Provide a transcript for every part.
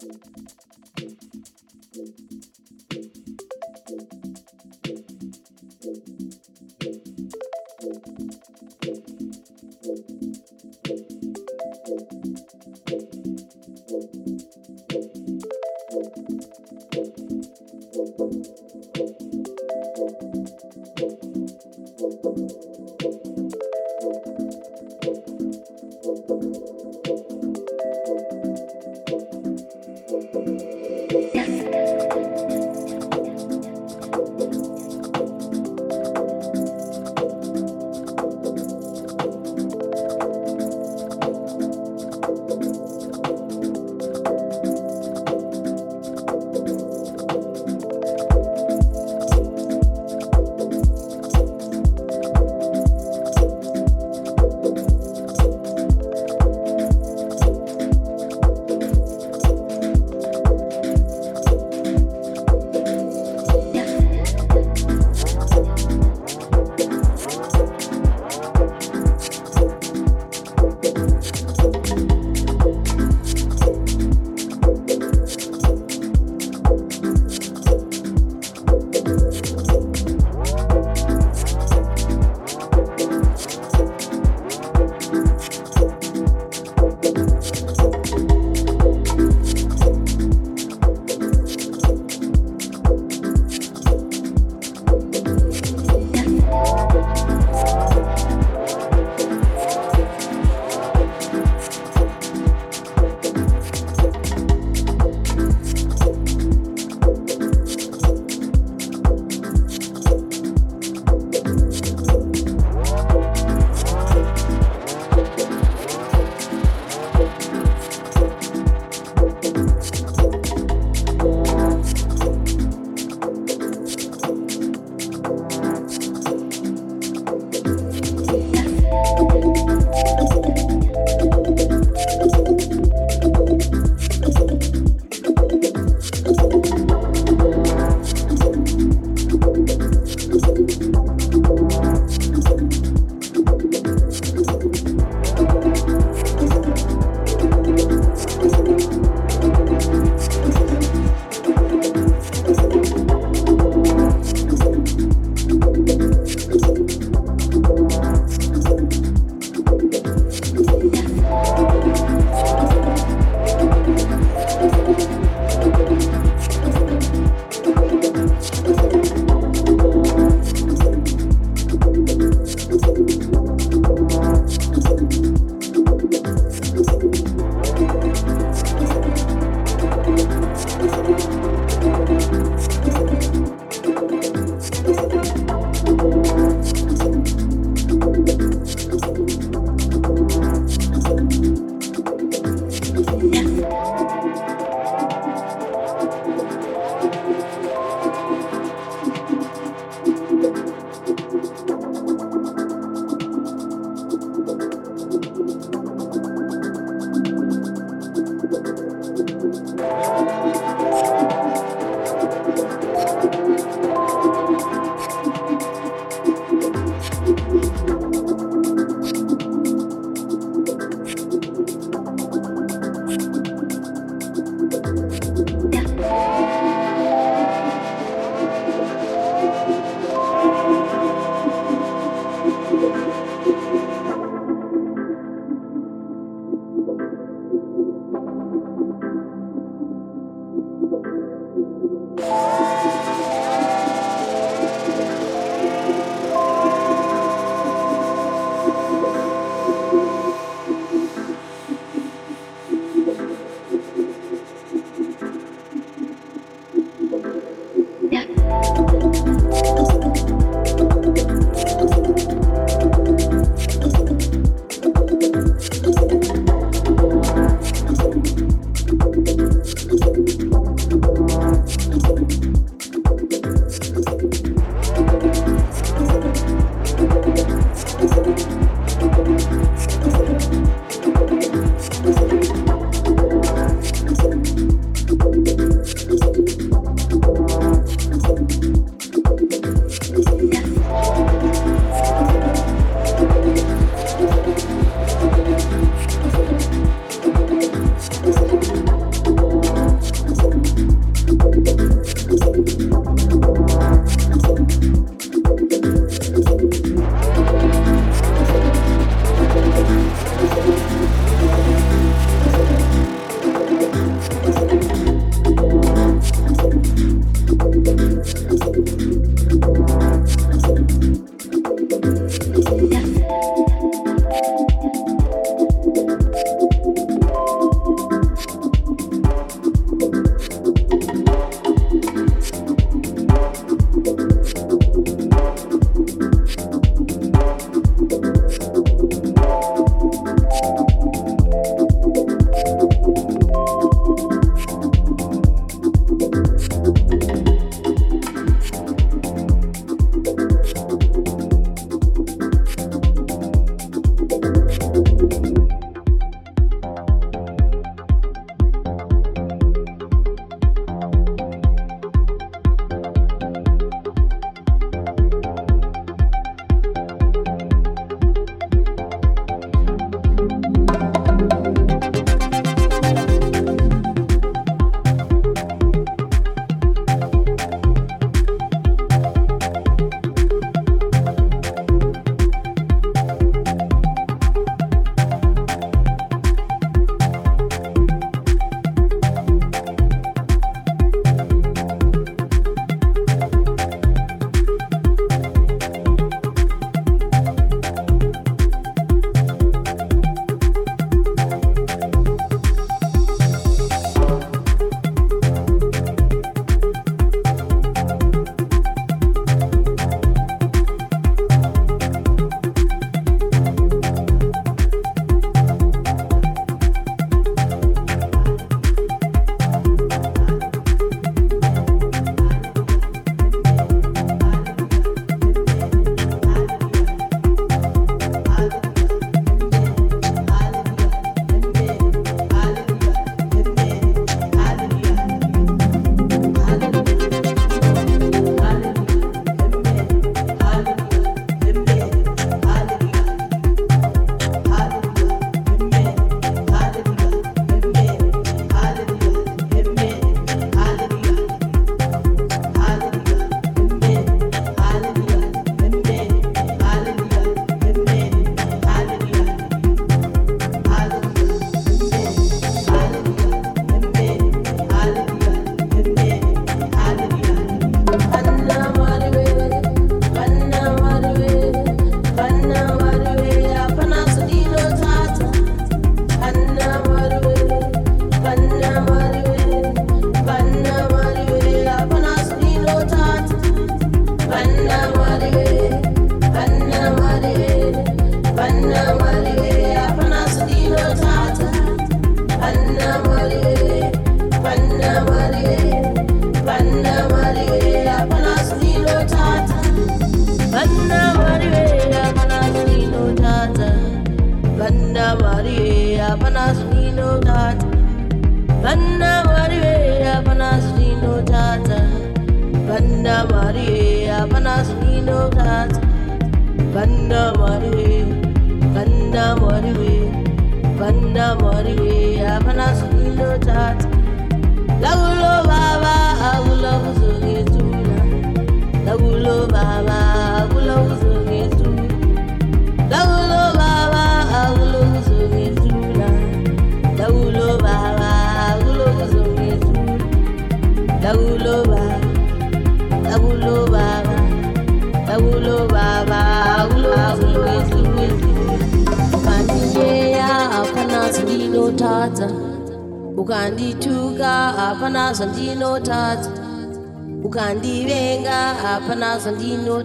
Thank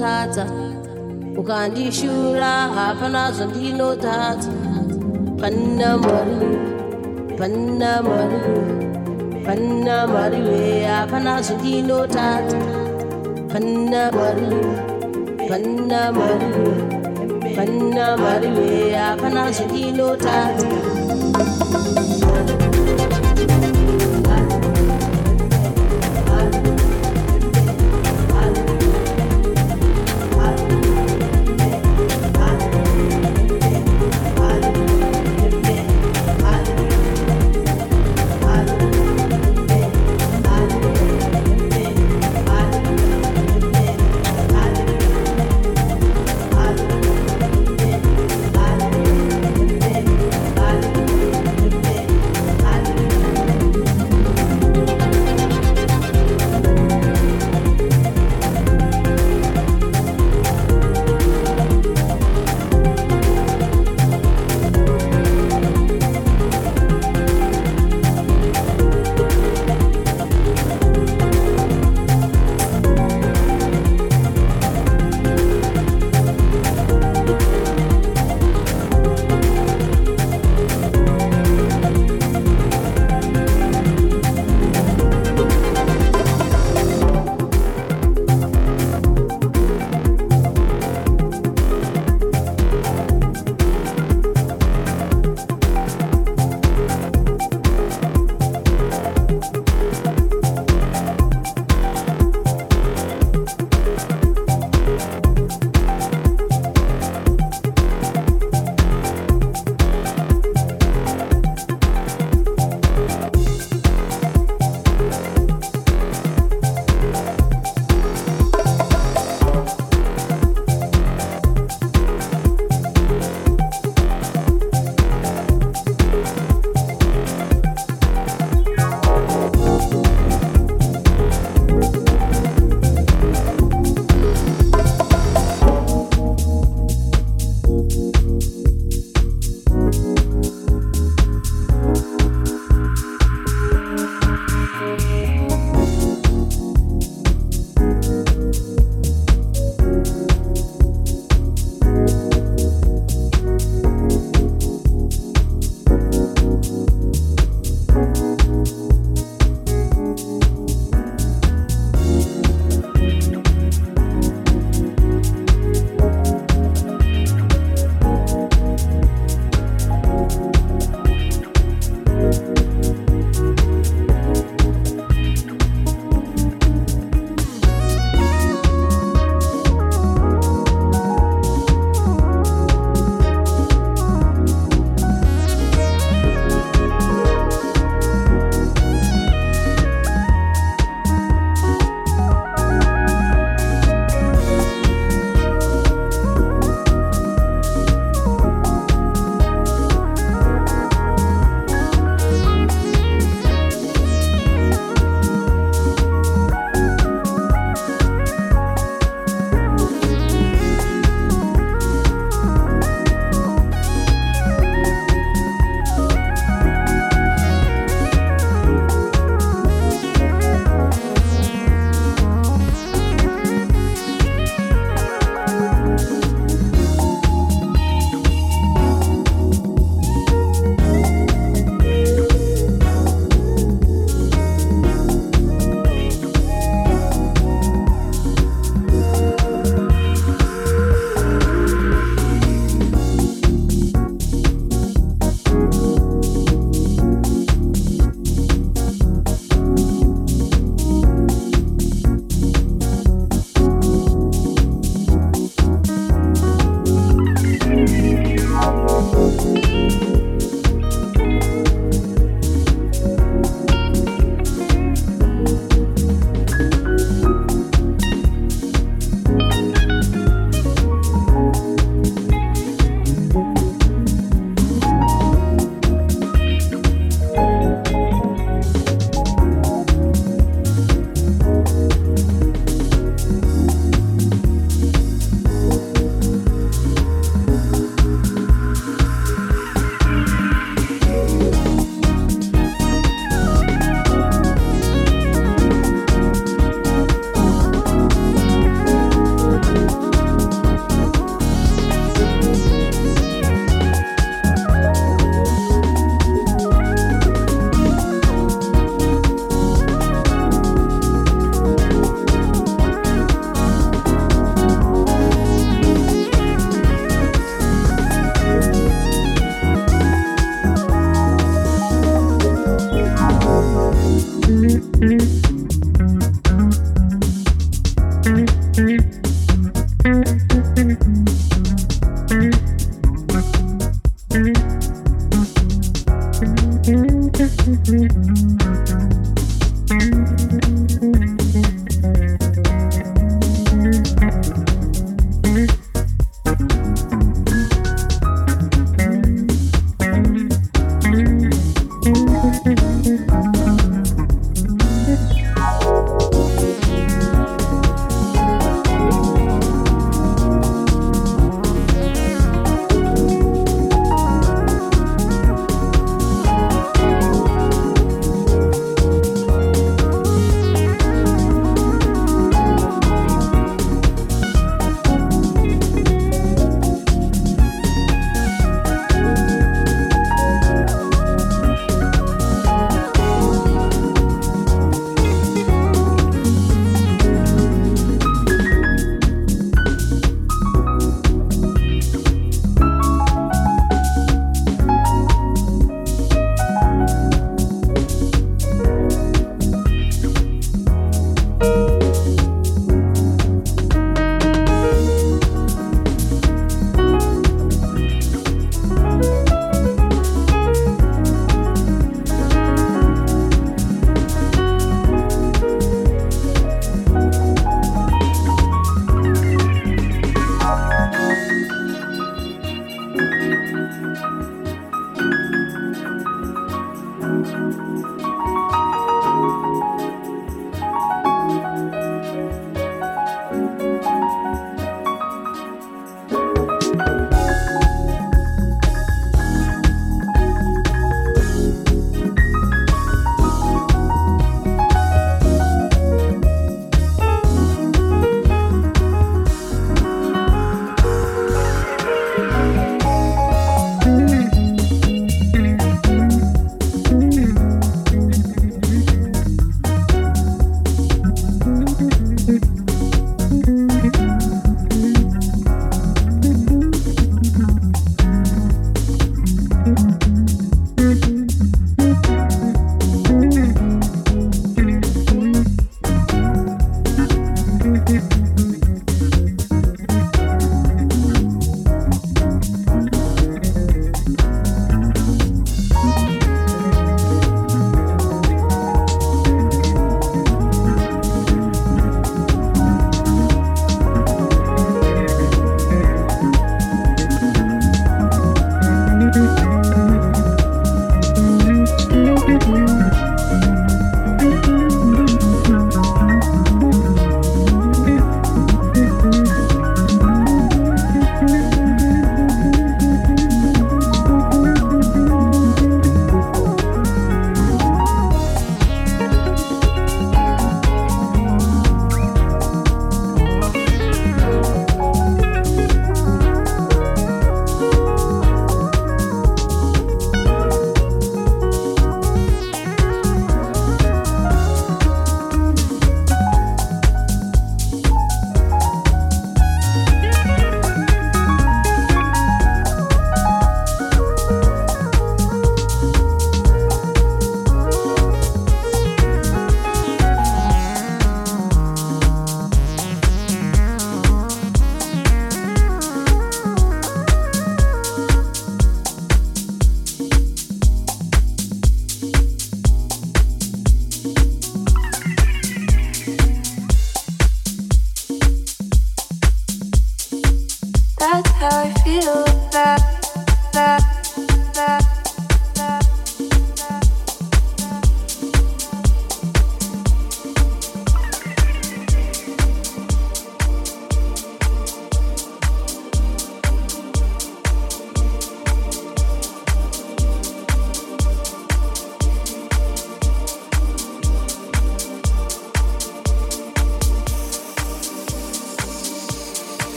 tatsa ukandishura hapana zondino tatsa pannamari pannamari pannamari we hapana zondino panna pannamari pannamari pannamari we hapana zondino tatsa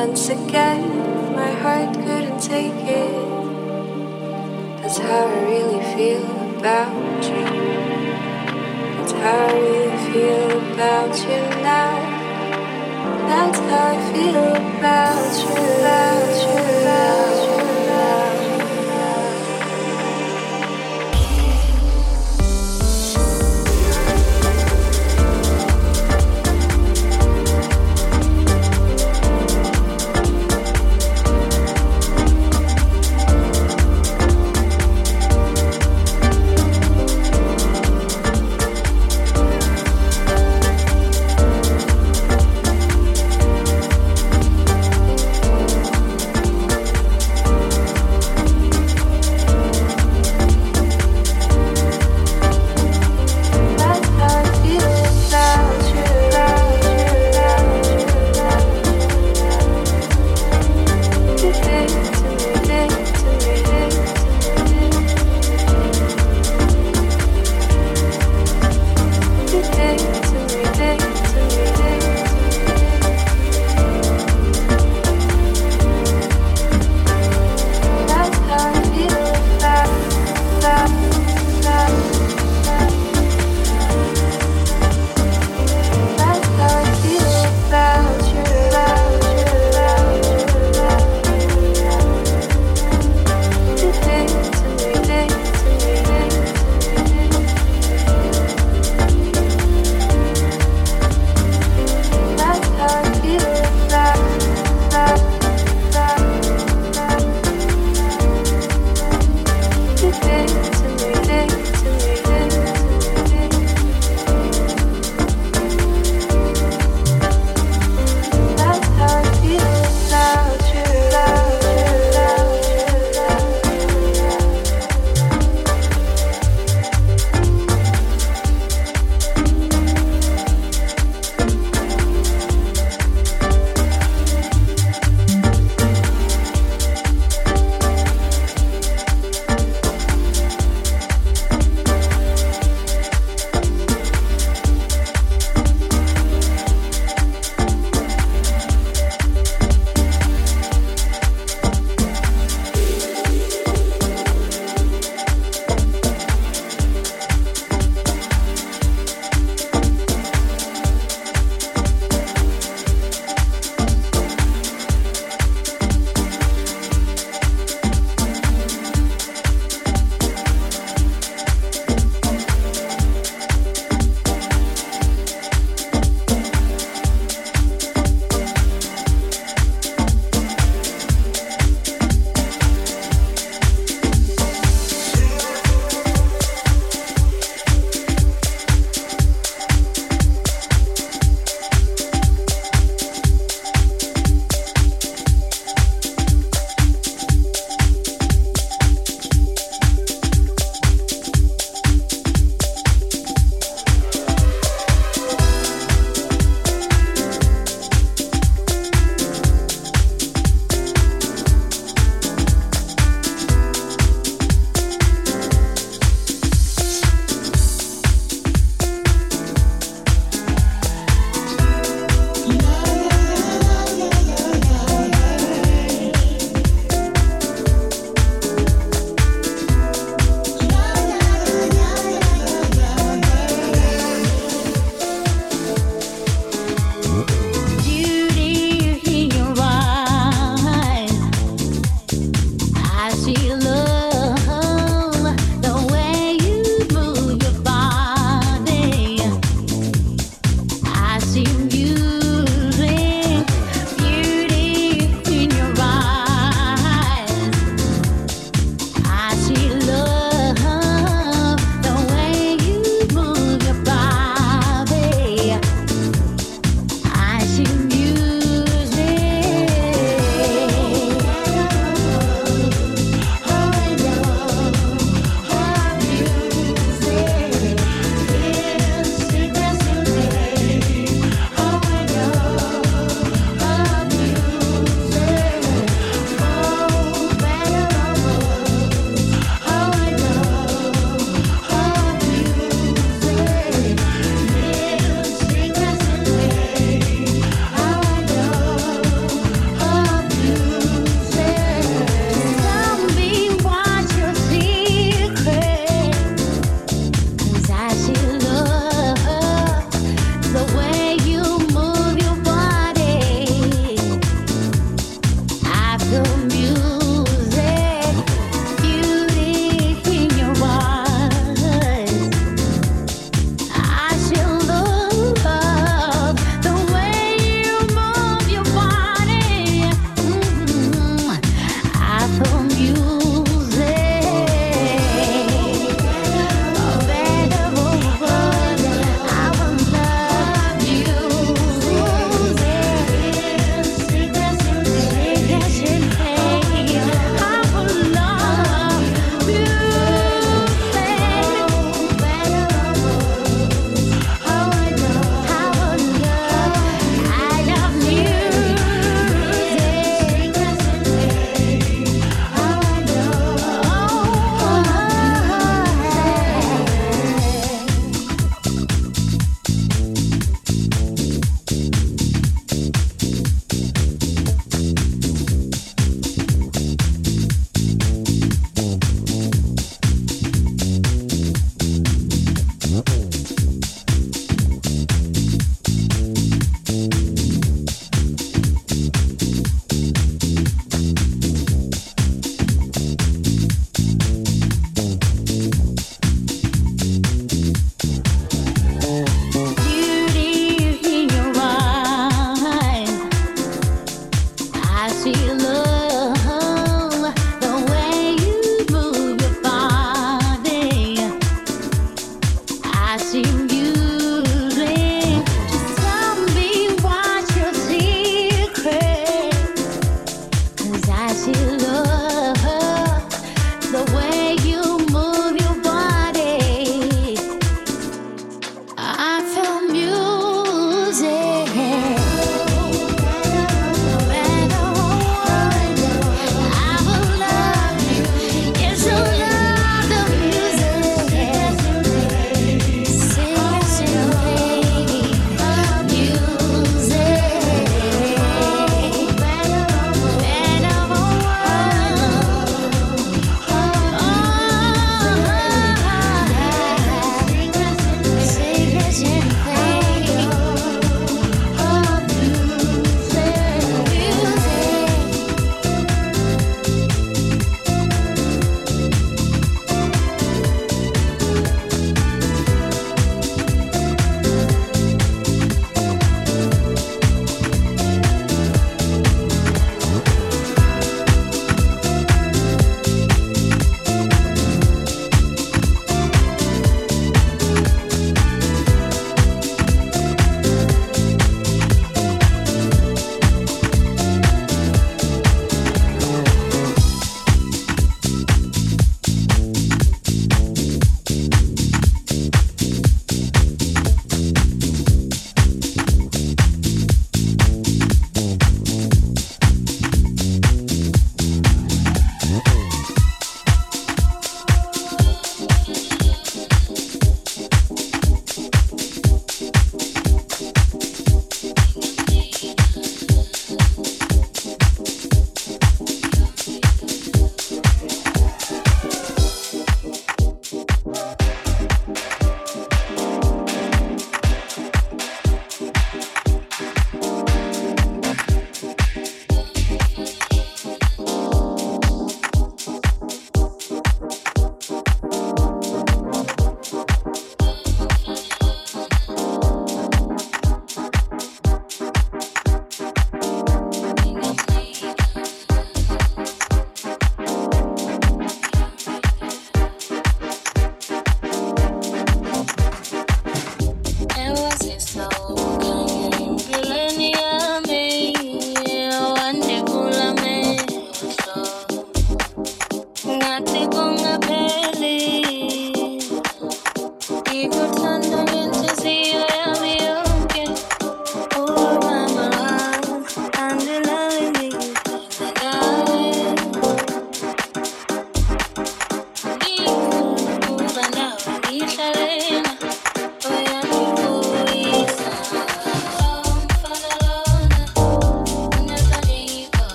Once again, my heart couldn't take it. That's how I really feel about you. That's how I really feel about you now. That's how I feel about you, about you.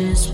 Precious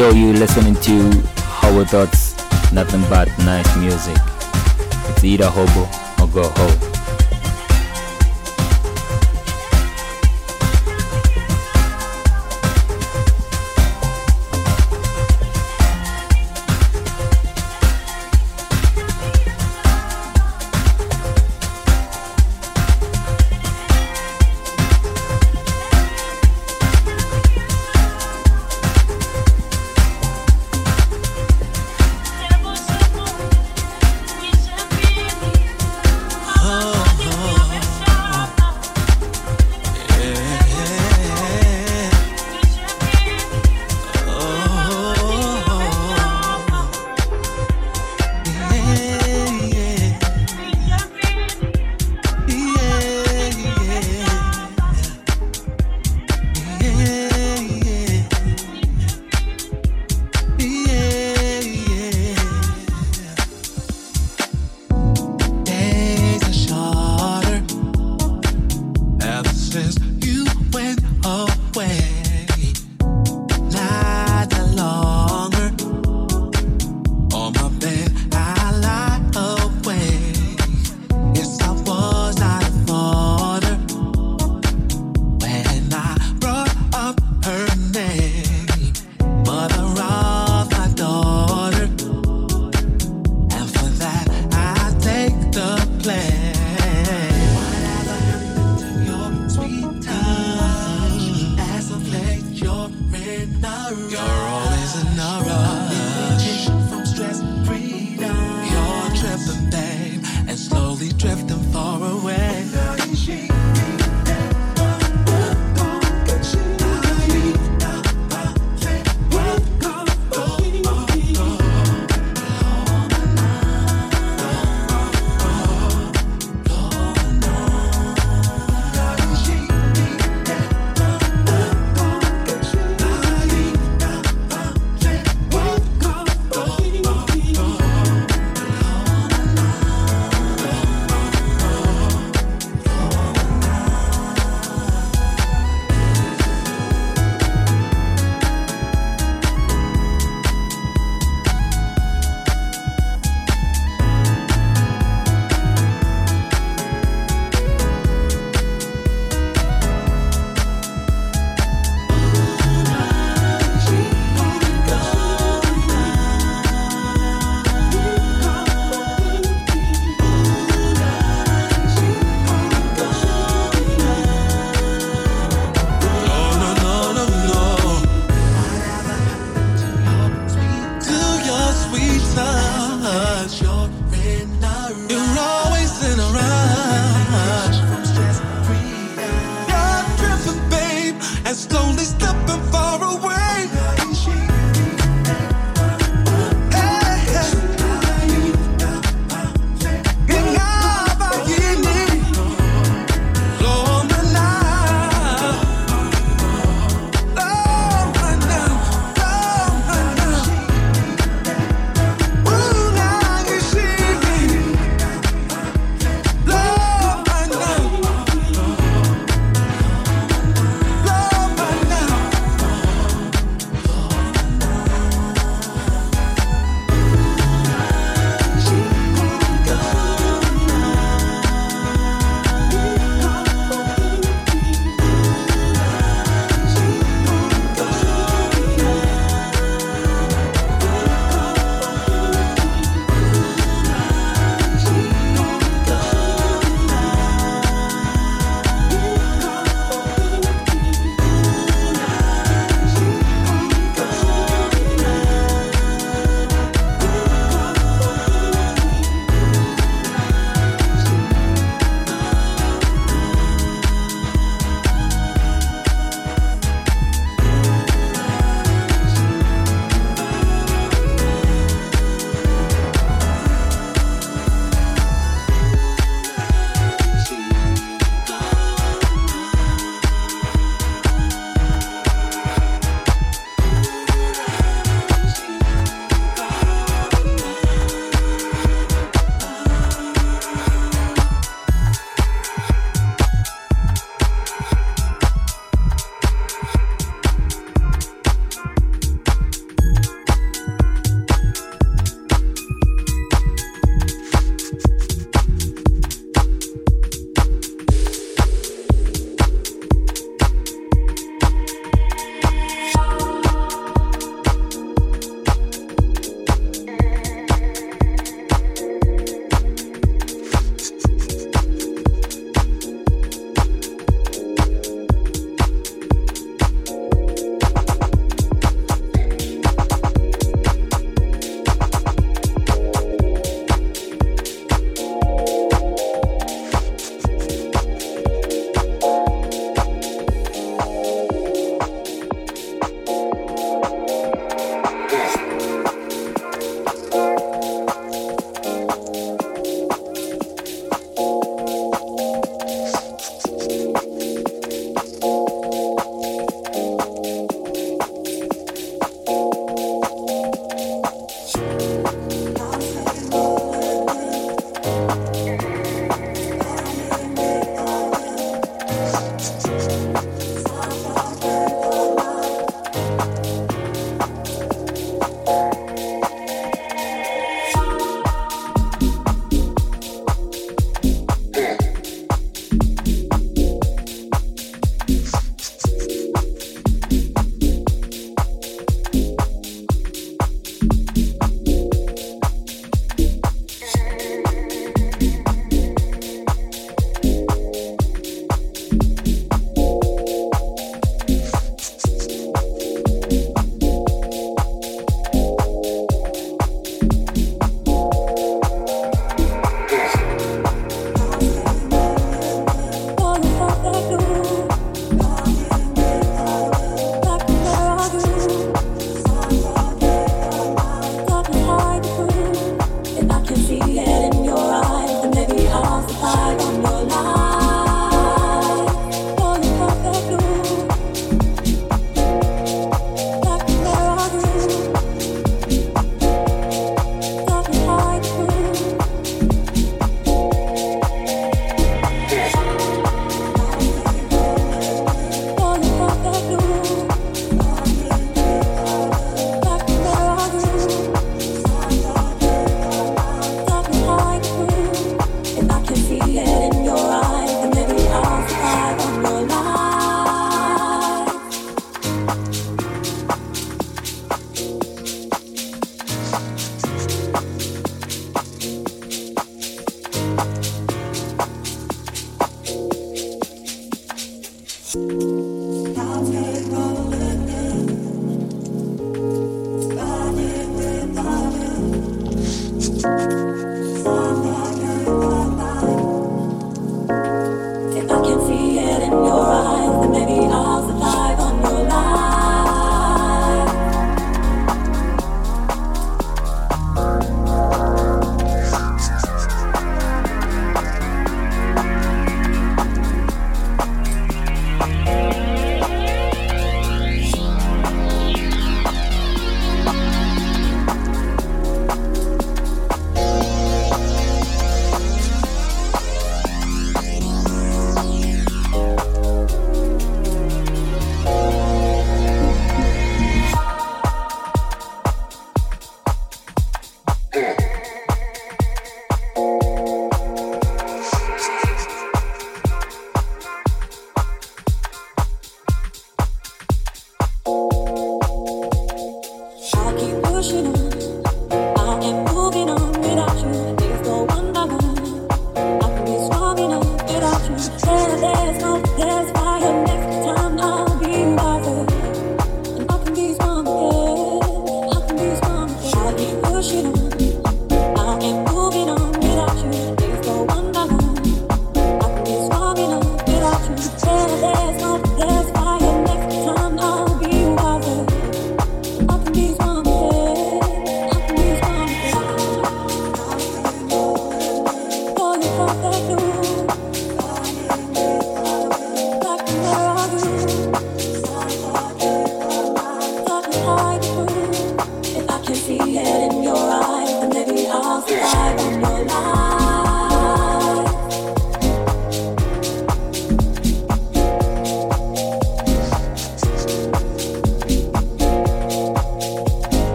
Yo, you listening to Hobo Thots, nothing but nice music. It's either hobo or go ho.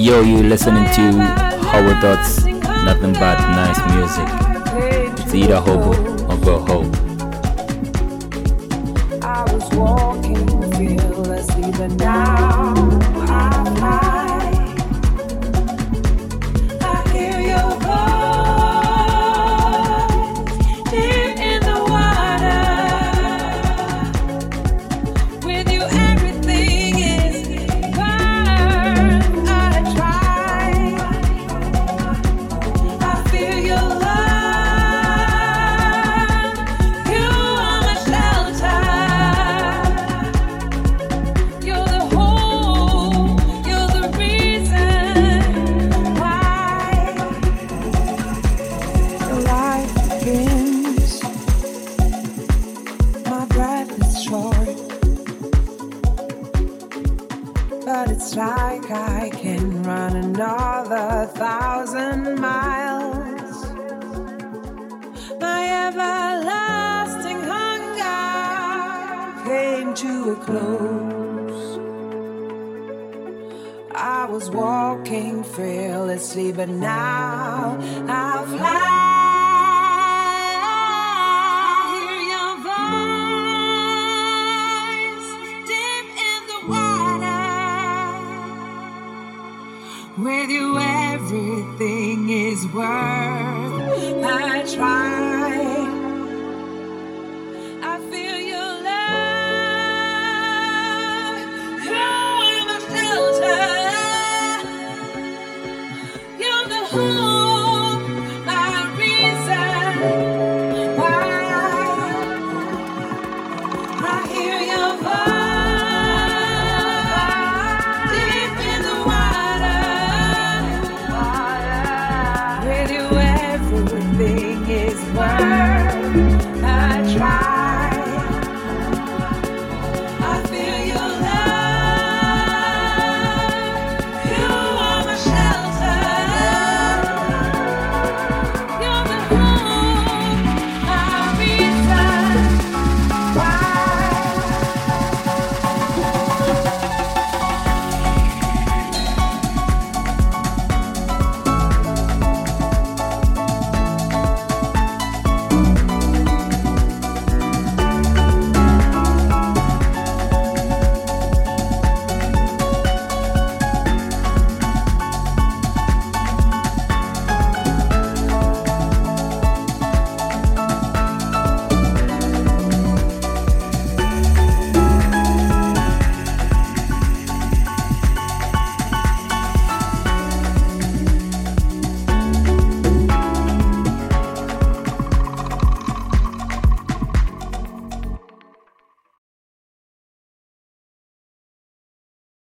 Yo, you listening to Hobo Thots, nothing but nice music. It's either hobo or go home.